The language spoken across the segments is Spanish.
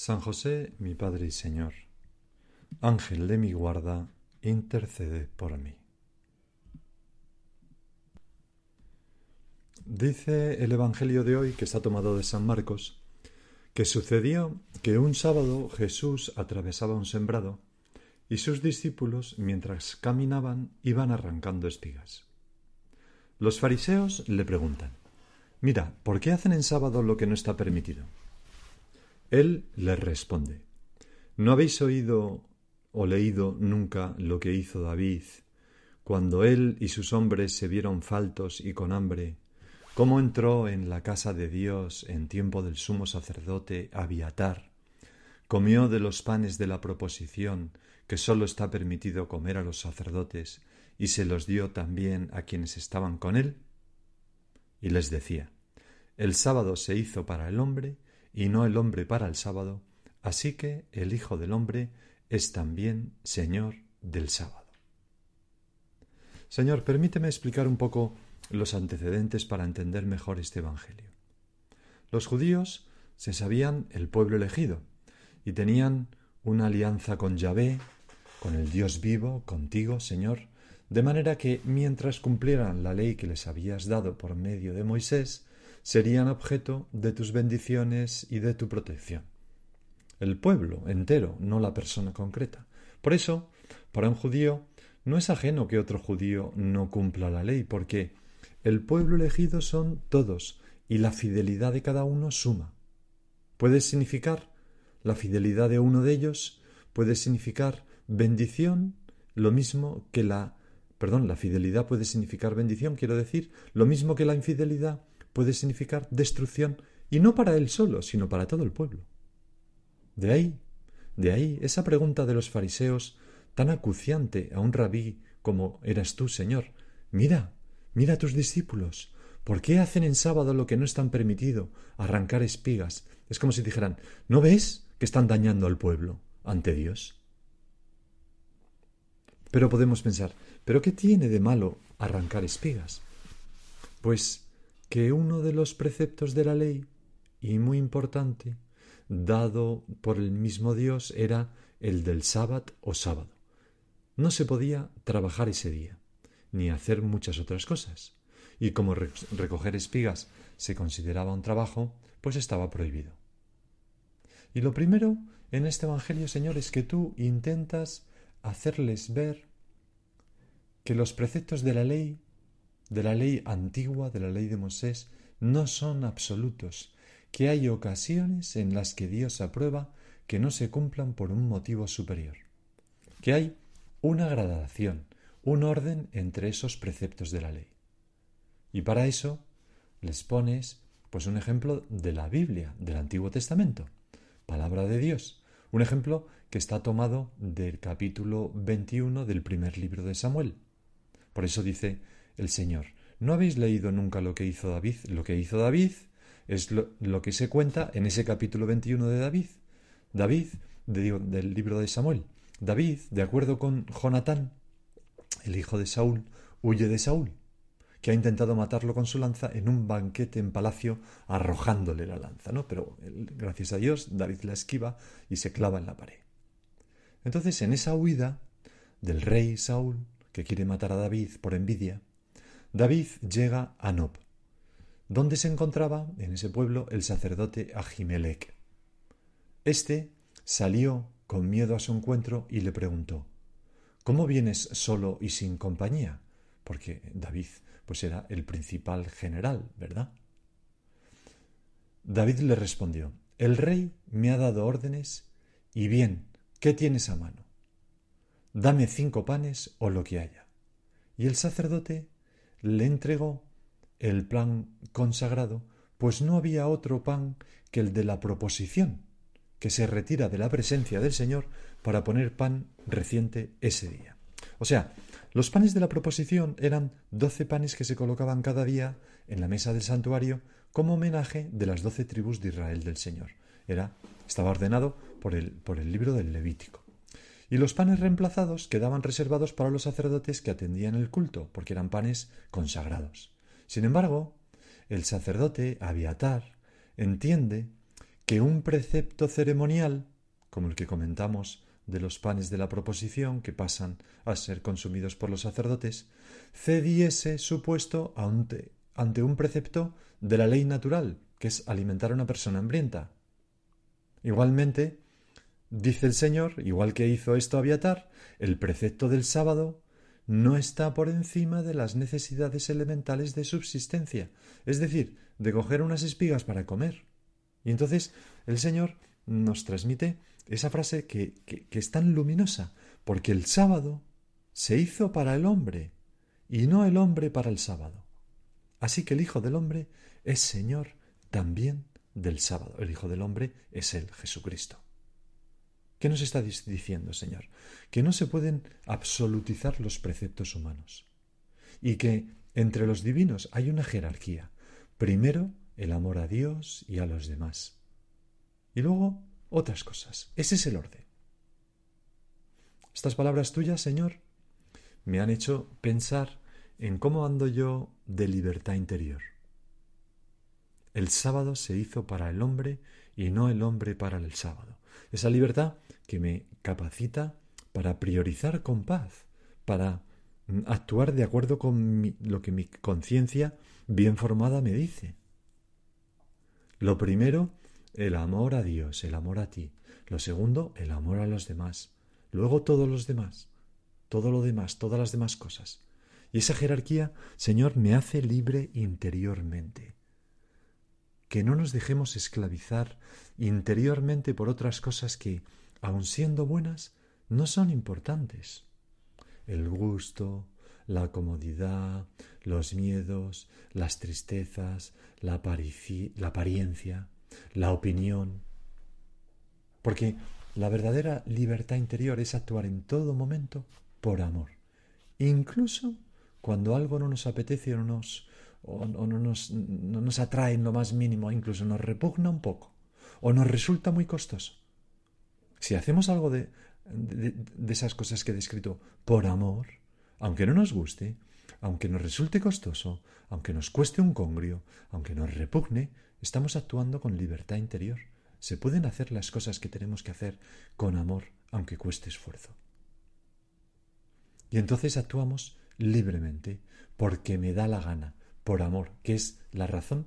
San José, mi Padre y Señor, Ángel de mi guarda, intercede por mí. Dice el Evangelio de hoy, que está tomado de San Marcos, que sucedió que un sábado Jesús atravesaba un sembrado y sus discípulos, mientras caminaban, iban arrancando espigas. Los fariseos le preguntan, Mira, ¿por qué hacen en sábado lo que no está permitido? Él les responde ¿No habéis oído o leído nunca lo que hizo David cuando él y sus hombres se vieron faltos y con hambre? ¿Cómo entró en la casa de Dios en tiempo del sumo sacerdote Abiatar? Comió de los panes de la proposición que sólo está permitido comer a los sacerdotes y se los dio también a quienes estaban con él? Y les decía, el sábado se hizo para el hombre y no el hombre para el sábado, así que el Hijo del hombre es también Señor del sábado. Señor, permíteme explicar un poco los antecedentes para entender mejor este Evangelio. Los judíos se sabían el pueblo elegido y tenían una alianza con Yahvé, con el Dios vivo, contigo, Señor, de manera que mientras cumplieran la ley que les habías dado por medio de Moisés, serían objeto de tus bendiciones y de tu protección. El pueblo entero, no la persona concreta. Por eso, para un judío, no es ajeno que otro judío no cumpla la ley, porque el pueblo elegido son todos, y la fidelidad de cada uno suma. Puede significar la fidelidad de uno de ellos, puede significar bendición, lo mismo que la perdón, la fidelidad puede significar bendición, quiero decir, lo mismo que la infidelidad puede significar destrucción, y no para él solo, sino para todo el pueblo. De ahí, de ahí esa pregunta de los fariseos tan acuciante a un rabí como eras tú, Señor. Mira, mira a tus discípulos. ¿Por qué hacen en sábado lo que no están permitido, arrancar espigas? Es como si dijeran, ¿no ves que están dañando al pueblo ante Dios? Pero podemos pensar, ¿pero qué tiene de malo arrancar espigas? Pues que uno de los preceptos de la ley, y muy importante, dado por el mismo Dios, era el del sábado o sábado. No se podía trabajar ese día, ni hacer muchas otras cosas. Y como recoger espigas se consideraba un trabajo, pues estaba prohibido. Y lo primero en este Evangelio, Señor, es que tú intentas hacerles ver que los preceptos de la ley, de la ley antigua, de la ley de Moisés, no son absolutos, que hay ocasiones en las que Dios aprueba que no se cumplan por un motivo superior, que hay una gradación, un orden entre esos preceptos de la ley. Y para eso les pones pues un ejemplo de la Biblia, del Antiguo Testamento, palabra de Dios, un ejemplo que está tomado del capítulo 21 del primer libro de Samuel. Por eso dice el Señor, ¿no habéis leído nunca lo que hizo David? Lo que hizo David es lo, que se cuenta en ese capítulo 21 de David. David, del libro de Samuel. David, de acuerdo con Jonatán, el hijo de Saúl, huye de Saúl, que ha intentado matarlo con su lanza en un banquete en palacio arrojándole la lanza, ¿no? Pero gracias a Dios David la esquiva y se clava en la pared. Entonces, en esa huida del rey Saúl, que quiere matar a David por envidia, David llega a Nob, donde se encontraba en ese pueblo el sacerdote Ahimelech. Este salió con miedo a su encuentro y le preguntó ¿Cómo vienes solo y sin compañía? Porque David pues era el principal general, ¿verdad? David le respondió El rey me ha dado órdenes y bien, ¿qué tienes a mano? Dame cinco panes o lo que haya. Y el sacerdote le entregó el plan consagrado, pues no había otro pan que el de la proposición, que se retira de la presencia del Señor para poner pan reciente ese día. O sea, los panes de la proposición eran doce panes que se colocaban cada día en la mesa del santuario como homenaje de las doce tribus de Israel del Señor. Era, estaba ordenado por el, por el libro del Levítico. Y los panes reemplazados quedaban reservados para los sacerdotes que atendían el culto, porque eran panes consagrados. Sin embargo, el sacerdote Abiatar entiende que un precepto ceremonial, como el que comentamos de los panes de la proposición que pasan a ser consumidos por los sacerdotes, cediese su puesto ante, ante un precepto de la ley natural, que es alimentar a una persona hambrienta. Igualmente, dice el Señor, igual que hizo esto Abiatar, el precepto del sábado no está por encima de las necesidades elementales de subsistencia, es decir, de coger unas espigas para comer. Y entonces el Señor nos transmite esa frase que, que, es tan luminosa, porque el sábado se hizo para el hombre y no el hombre para el sábado. Así que el Hijo del Hombre es Señor también del sábado. El Hijo del Hombre es el Jesucristo. ¿Qué nos está diciendo, Señor? Que no se pueden absolutizar los preceptos humanos y que entre los divinos hay una jerarquía. Primero, el amor a Dios y a los demás. Y luego, otras cosas. Ese es el orden. Estas palabras tuyas, Señor, me han hecho pensar en cómo ando yo de libertad interior. El sábado se hizo para el hombre y no el hombre para el sábado. Esa libertad que me capacita para priorizar con paz, para actuar de acuerdo con lo que mi conciencia bien formada me dice. Lo primero, el amor a Dios, el amor a ti. Lo segundo, el amor a los demás. Luego todos los demás, todo lo demás, todas las demás cosas. Y esa jerarquía, Señor, me hace libre interiormente. Que no nos dejemos esclavizar interiormente por otras cosas que aun siendo buenas, no son importantes. El gusto, la comodidad, los miedos, las tristezas, la, apariencia, la opinión. Porque la verdadera libertad interior es actuar en todo momento por amor, incluso cuando algo no nos apetece o, nos, o, no, nos, no nos atrae en lo más mínimo, incluso nos repugna un poco, o nos resulta muy costoso. Si hacemos algo de, de, esas cosas que he descrito por amor, aunque no nos guste, aunque nos resulte costoso, aunque nos cueste un congrio, aunque nos repugne, estamos actuando con libertad interior. Se pueden hacer las cosas que tenemos que hacer con amor, aunque cueste esfuerzo. Y entonces actuamos libremente, porque me da la gana, por amor, que es la razón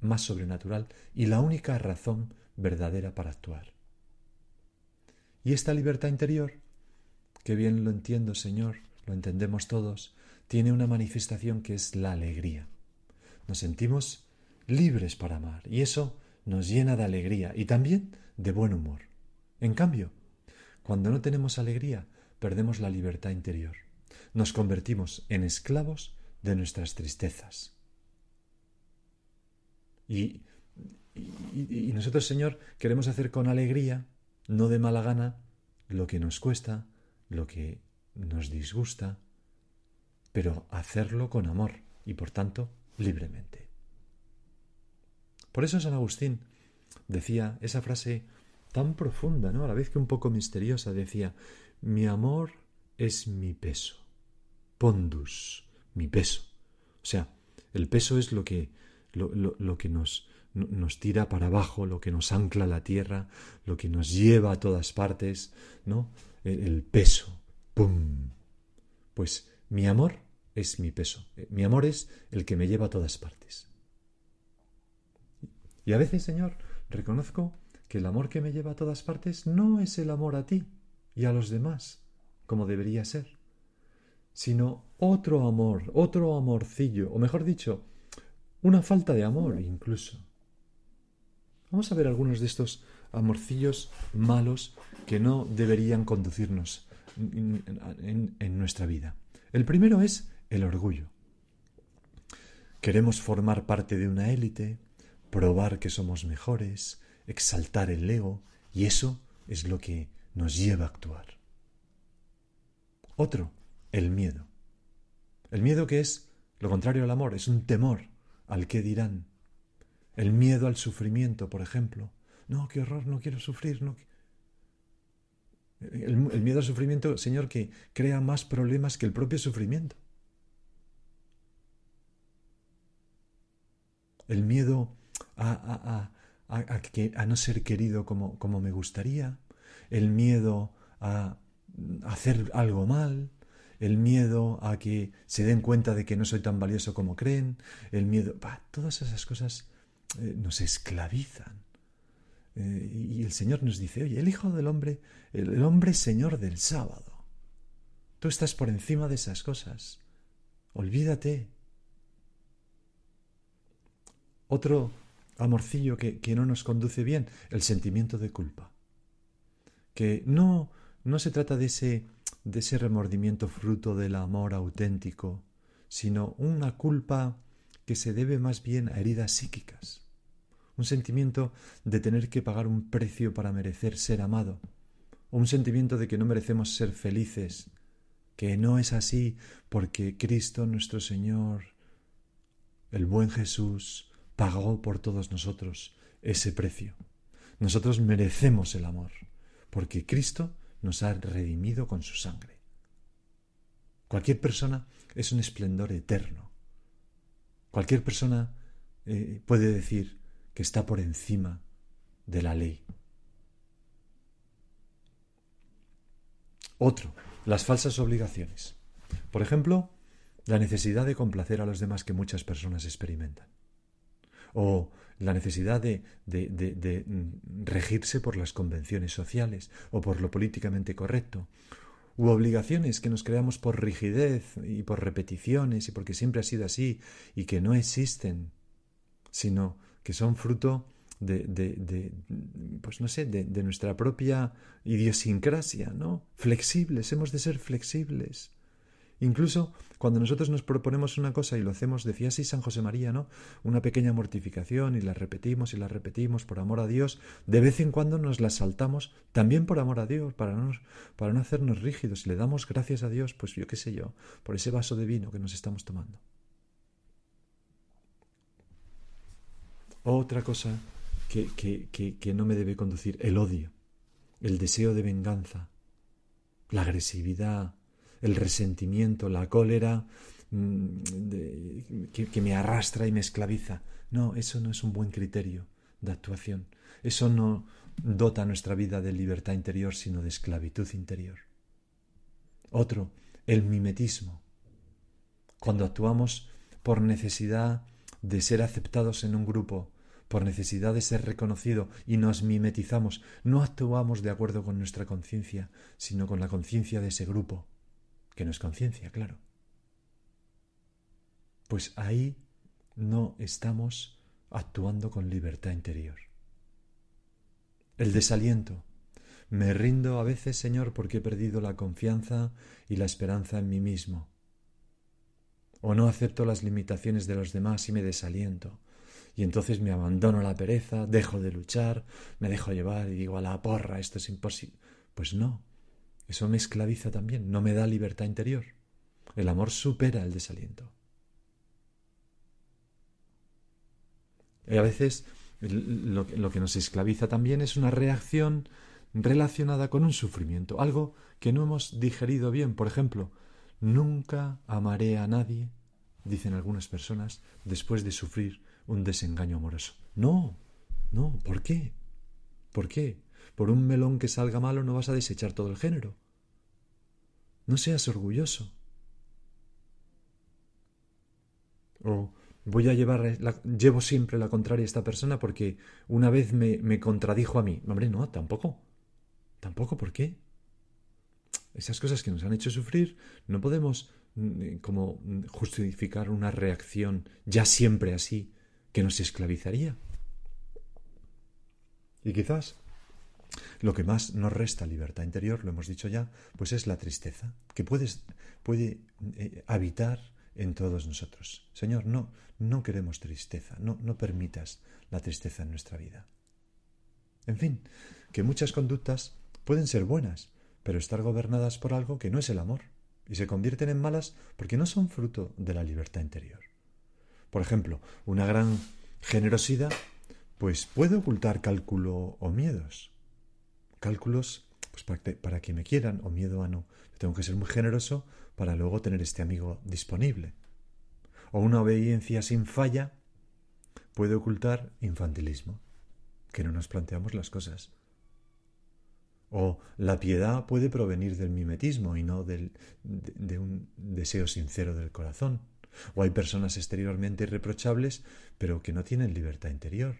más sobrenatural y la única razón verdadera para actuar. Y esta libertad interior, que bien lo entiendo, Señor, lo entendemos todos, tiene una manifestación que es la alegría. Nos sentimos libres para amar y eso nos llena de alegría y también de buen humor. En cambio, cuando no tenemos alegría, perdemos la libertad interior. Nos convertimos en esclavos de nuestras tristezas. Y, nosotros, Señor, queremos hacer con alegría no de mala gana lo que nos cuesta, lo que nos disgusta, pero hacerlo con amor y por tanto libremente. Por eso San Agustín decía esa frase tan profunda, ¿no? A la vez que un poco misteriosa, decía, mi amor es mi peso, pondus, mi peso. O sea, el peso es lo que, lo, lo que nos, nos tira para abajo, lo que nos ancla a la tierra, lo que nos lleva a todas partes, ¿no? El, peso. ¡Pum! Pues mi amor es mi peso. Eh, mi amor es el que me lleva a todas partes. Y a veces, Señor, reconozco que el amor que me lleva a todas partes no es el amor a ti y a los demás, como debería ser, sino otro amor, otro amorcillo, o mejor dicho, una falta de amor incluso. Vamos a ver algunos de estos amorcillos malos que no deberían conducirnos en, nuestra vida. El primero es el orgullo. Queremos formar parte de una élite, probar que somos mejores, exaltar el ego, Y eso es lo que nos lleva a actuar. Otro, el miedo. El miedo que es lo contrario al amor, es un temor al que dirán. El miedo al sufrimiento, por ejemplo. No, qué horror, no quiero sufrir. El, miedo al sufrimiento, Señor, que crea más problemas que el propio sufrimiento. El miedo a, no ser querido como me gustaría, el miedo a hacer algo mal, el miedo a que se den cuenta de que no soy tan valioso como creen, el miedo, todas esas cosas eh, nos esclavizan. Eh, y el Señor nos dice, oye, el Hijo del Hombre, el, hombre Señor del sábado. Tú estás por encima de esas cosas. Olvídate. Otro amorcillo que, que no nos conduce bien, el sentimiento de culpa. Que no, no se trata de ese, de ese remordimiento fruto del amor auténtico, sino una culpa que se debe más bien a heridas psíquicas, un sentimiento de tener que pagar un precio para merecer ser amado, o un sentimiento de que no merecemos ser felices, que no es así porque Cristo nuestro Señor, el buen Jesús, pagó por todos nosotros ese precio. Nosotros merecemos el amor, porque Cristo nos ha redimido con su sangre. Cualquier persona es un esplendor eterno. Cualquier persona eh, puede decir que está por encima de la ley. Otro, las falsas obligaciones. Por ejemplo, la necesidad de complacer a los demás que muchas personas experimentan o la necesidad de, de, mm, regirse por las convenciones sociales o por lo políticamente correcto, u obligaciones que nos creamos por rigidez y por repeticiones y porque siempre ha sido así y que no existen, sino que son fruto de, pues no sé, de, nuestra propia idiosincrasia, ¿no? Flexibles, hemos de ser flexibles. Incluso cuando nosotros nos proponemos una cosa y lo hacemos, decía así San José María, ¿no? Una pequeña mortificación y la repetimos y la repetimos por amor a Dios, de vez en cuando nos la saltamos también por amor a Dios, para no, para no hacernos rígidos y le damos gracias a Dios, pues yo qué sé yo, por ese vaso de vino que nos estamos tomando. Otra cosa que, que, que no me debe conducir, el odio, el deseo de venganza, la agresividad, el resentimiento, la cólera mm, que, me arrastra y me esclaviza. No, eso no es un buen criterio de actuación. Eso no dota nuestra vida de libertad interior, sino de esclavitud interior. Otro, el mimetismo. Cuando actuamos por necesidad de ser aceptados en un grupo, por necesidad de ser reconocido y nos mimetizamos, no actuamos de acuerdo con nuestra conciencia, sino con la conciencia de ese grupo que no es conciencia, claro. Pues ahí no estamos actuando con libertad interior. El desaliento. Me rindo a veces, Señor, porque he perdido la confianza y la esperanza en mí mismo. O no acepto las limitaciones de los demás y me desaliento. Y entonces me abandono a la pereza, dejo de luchar, me dejo llevar y digo a la porra, esto es imposible. Pues no, eso me esclaviza también, no me da libertad interior. El amor supera el desaliento. Y a veces lo, lo, que nos esclaviza también es una reacción relacionada con un sufrimiento, algo que no hemos digerido bien. Por ejemplo, nunca amaré a nadie, dicen algunas personas, después de sufrir un desengaño amoroso. No, no, ¿por qué? ¿Por qué? Por un melón que salga malo no vas a desechar todo el género. No seas orgulloso. O voy a llevar, llevo siempre la contraria a esta persona porque una vez me, me contradijo a mí. Hombre, no, tampoco. Tampoco, ¿por qué? Esas cosas que nos han hecho sufrir, no podemos mm, como mm, justificar una reacción ya siempre así que nos esclavizaría. Y quizás lo que más nos resta libertad interior, lo hemos dicho ya, pues es la tristeza, que puedes, puede eh, habitar en todos nosotros. Señor, no, no queremos tristeza, no, no permitas la tristeza en nuestra vida. En fin, que muchas conductas pueden ser buenas, pero estar gobernadas por algo que no es el amor, y se convierten en malas porque no son fruto de la libertad interior. Por ejemplo, una gran generosidad pues puede ocultar cálculo o miedos. Cálculos pues para que, me quieran o miedo a no. tengo que ser muy generoso para luego tener este amigo disponible. O una obediencia sin falla puede ocultar infantilismo, que no nos planteamos las cosas. O la piedad puede provenir del mimetismo y no del, de, un deseo sincero del corazón. O hay personas exteriormente irreprochables, pero que no tienen libertad interior.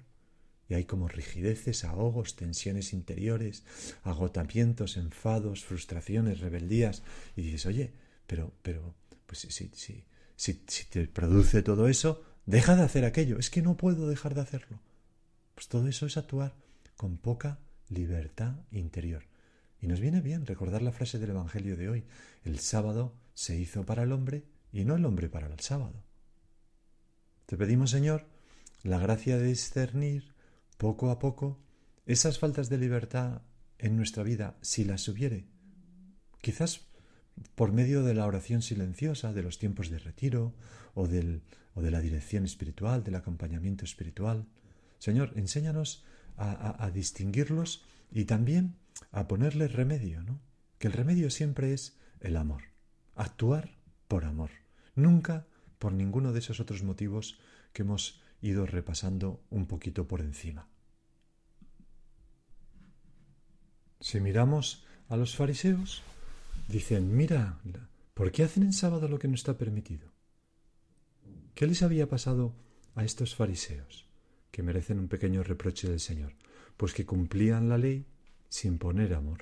Y hay como rigideces, ahogos, tensiones interiores, agotamientos, enfados, frustraciones, rebeldías. Y dices, oye, pero, pero, pues si, si, si, si te produce todo eso, deja de hacer aquello. Es que no puedo dejar de hacerlo. Pues todo eso es actuar con poca libertad interior. Y nos viene bien recordar la frase del Evangelio de hoy. El sábado se hizo para el hombre y no el hombre para el sábado. Te pedimos, Señor, la gracia de discernir poco a poco esas faltas de libertad en nuestra vida, si las hubiere. Quizás por medio de la oración silenciosa, de los tiempos de retiro o, del, o de la dirección espiritual, del acompañamiento espiritual. Señor, enséñanos a, distinguirlos y también a ponerle remedio, ¿no? Que el remedio siempre es el amor. Actuar por amor. Nunca por ninguno de esos otros motivos que hemos ido repasando un poquito por encima. Si miramos a los fariseos, dicen, mira, ¿por qué hacen en sábado lo que no está permitido? ¿Qué les había pasado a estos fariseos? que merecen un pequeño reproche del Señor, pues que cumplían la ley sin poner amor.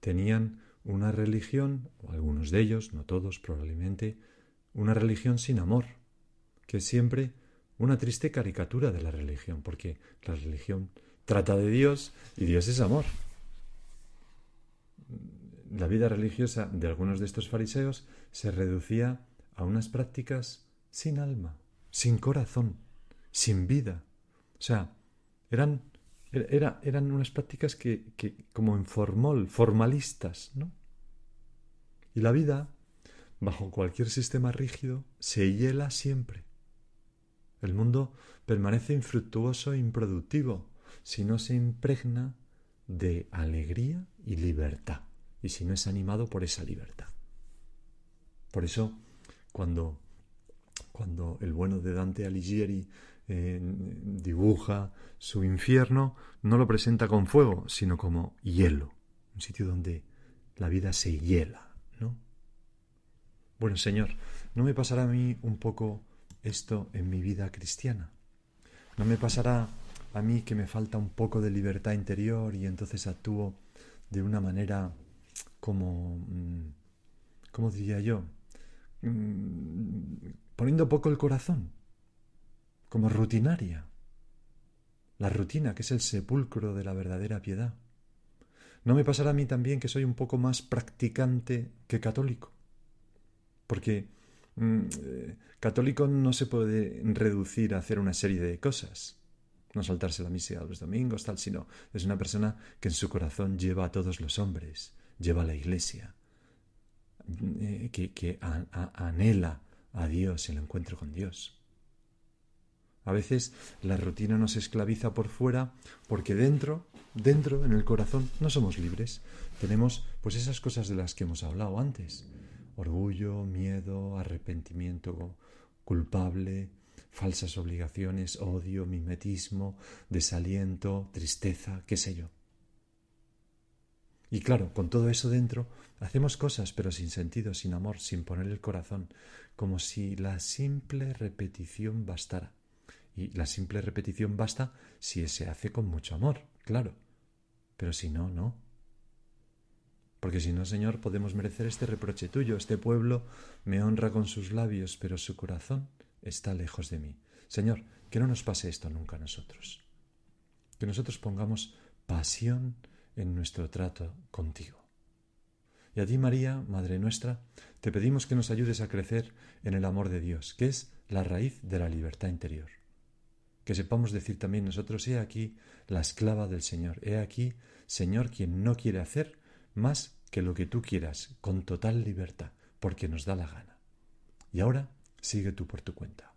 Tenían una religión, algunos de ellos, no todos probablemente, una religión sin amor, que es siempre una triste caricatura de la religión, porque la religión trata de Dios y Dios es amor. La vida religiosa de algunos de estos fariseos se reducía a unas prácticas sin alma, sin corazón, sin vida. O sea, eran, era, eran unas prácticas que, como en formalistas, ¿no? Y la vida, bajo cualquier sistema rígido, se hiela siempre. El mundo permanece infructuoso e improductivo si no se impregna de alegría y libertad, y si no es animado por esa libertad. Por eso, cuando, cuando el bueno de Dante Alighieri dibuja su infierno, no lo presenta con fuego, sino como hielo, un sitio donde la vida se hiela, ¿no? Bueno, Señor, ¿no me pasará a mí un poco esto en mi vida cristiana? ¿No me pasará a mí que me falta un poco de libertad interior y entonces actúo de una manera como, mm, ¿cómo diría yo? Mm, poniendo poco el corazón, como rutinaria. La rutina, que es el sepulcro de la verdadera piedad. ¿No me pasará a mí también que soy un poco más practicante que católico? Porque mm, eh, católico no se puede reducir a hacer una serie de cosas. No saltarse la misa los domingos, tal, sino es una persona que en su corazón lleva a todos los hombres, lleva a la iglesia, eh, que, anhela a Dios, el encuentro con Dios. A veces la rutina nos esclaviza por fuera porque dentro, dentro, en el corazón, no somos libres. Tenemos pues esas cosas de las que hemos hablado antes. Orgullo, miedo, arrepentimiento culpable, falsas obligaciones, odio, mimetismo, desaliento, tristeza, qué sé yo. Y claro, con todo eso dentro, hacemos cosas pero sin sentido, sin amor, sin poner el corazón, como si la simple repetición bastara. Y la simple repetición basta si se hace con mucho amor, claro. Pero si no, no. Porque si no, Señor, podemos merecer este reproche tuyo. Este pueblo me honra con sus labios, pero su corazón está lejos de mí. Señor, que no nos pase esto nunca a nosotros. Que nosotros pongamos pasión en nuestro trato contigo. Y a ti, María, Madre nuestra, te pedimos que nos ayudes a crecer en el amor de Dios, que es la raíz de la libertad interior que sepamos decir también nosotros, he aquí la esclava del Señor, he aquí, Señor, quien no quiere hacer más que lo que tú quieras, con total libertad, porque nos da la gana. Y ahora sigue tú por tu cuenta.